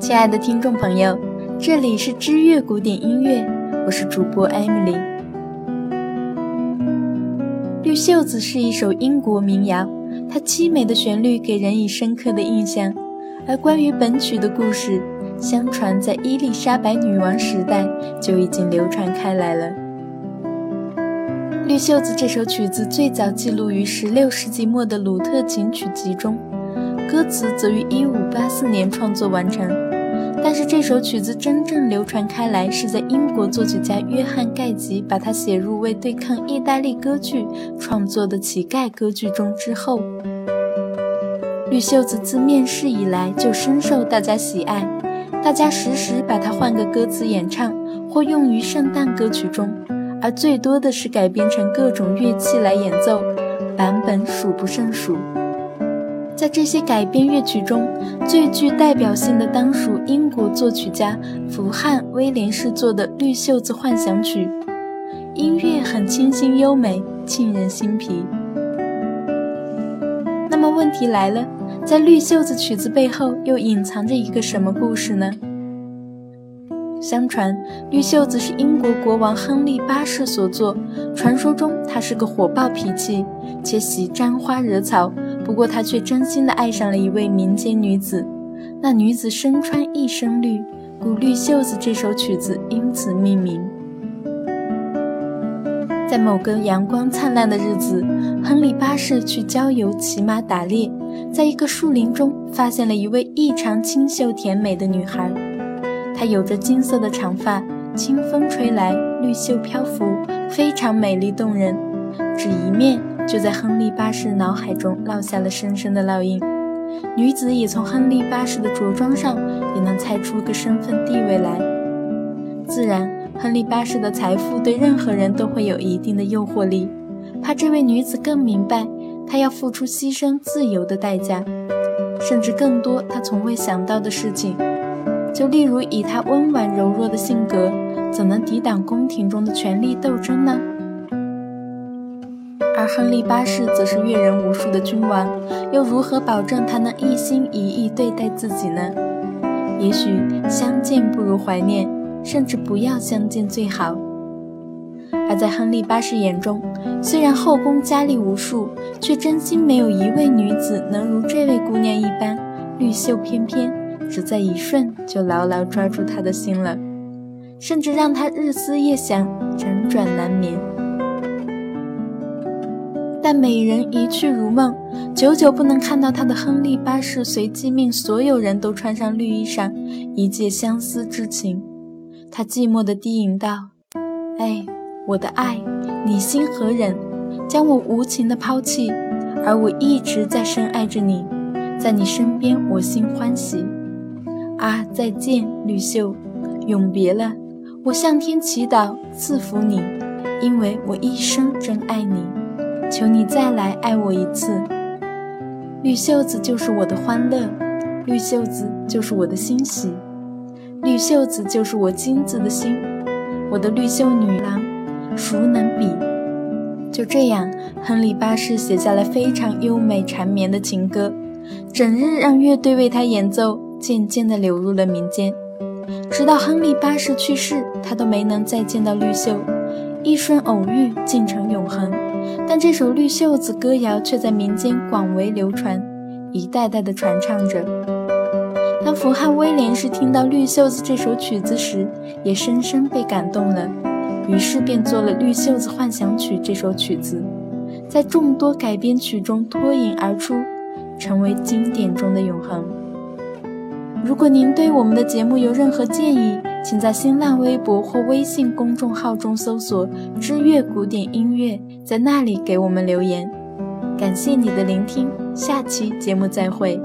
亲爱的听众朋友，这里是知乐古典音乐，我是主播艾米丽。《绿袖子》是一首英国民谣，它凄美的旋律给人以深刻的印象。而关于本曲的故事，相传在伊丽莎白女王时代就已经流传开来了。《绿袖子》这首曲子最早记录于16世纪末的鲁特琴曲集中，歌词则于1584年创作完成。但是这首曲子真正流传开来，是在英国作曲家约翰盖吉把它写入为对抗意大利歌剧创作的乞丐歌剧中之后。绿袖子自面世以来就深受大家喜爱，大家时时把它换个歌词演唱，或用于圣诞歌曲中，而最多的是改编成各种乐器来演奏，版本数不胜数。在这些改编乐曲中，最具代表性的当属英国作曲家福汉威廉士作的《绿袖子幻想曲》，音乐很清新优美，沁人心脾。那么问题来了，在《绿袖子》曲子背后又隐藏着一个什么故事呢？相传，《绿袖子》是英国国王亨利八世所作，传说中他是个火爆脾气，且喜沾花惹草。不过他却真心的爱上了一位民间女子，那女子身穿一身绿，故《绿袖子》这首曲子因此命名。在某个阳光灿烂的日子，亨利八世去郊游骑马打猎，在一个树林中发现了一位异常清秀甜美的女孩。她有着金色的长发，清风吹来，绿袖飘拂，非常美丽动人。只一面。就在亨利八世脑海中烙下了深深的烙印，女子也从亨利八世的着装上也能猜出个身份地位来。自然，亨利八世的财富对任何人都会有一定的诱惑力，怕这位女子更明白她要付出牺牲自由的代价，甚至更多她从未想到的事情。就例如以她温婉柔弱的性格，怎能抵挡宫廷中的权力斗争呢？而亨利八世则是阅人无数的君王，又如何保证他能一心一意对待自己呢？也许相见不如怀念，甚至不要相见最好。而在亨利八世眼中，虽然后宫佳丽无数，却真心没有一位女子能如这位姑娘一般绿袖翩翩，只在一瞬就牢牢抓住他的心了，甚至让他日思夜想，辗转难眠。但美人一去如梦，久久不能看到她的亨利八世随即命所有人都穿上绿衣裳，一介相思之情。他寂寞地低吟道：“哎，我的爱，你心何忍，将我无情地抛弃？而我一直在深爱着你，在你身边我心欢喜。啊，再见，绿袖，永别了。我向天祈祷赐福你，因为我一生真爱你。”求你再来爱我一次，绿袖子就是我的欢乐，绿袖子就是我的欣喜，绿袖子就是我金子的心，我的绿袖女郎，孰能比？就这样，亨利八世写下了非常优美缠绵的情歌，整日让乐队为他演奏，渐渐地流入了民间。直到亨利八世去世，他都没能再见到绿袖，一瞬偶遇，竟成永恒。但这首《绿袖子》歌谣却在民间广为流传，一代代的传唱着。当福汉威廉士听到《绿袖子》这首曲子时，也深深被感动了，于是便做了《绿袖子幻想曲》这首曲子，在众多改编曲中脱颖而出，成为经典中的永恒。如果您对我们的节目有任何建议，请在新浪微博或微信公众号中搜索“知乐古典音乐”，在那里给我们留言。感谢你的聆听，下期节目再会。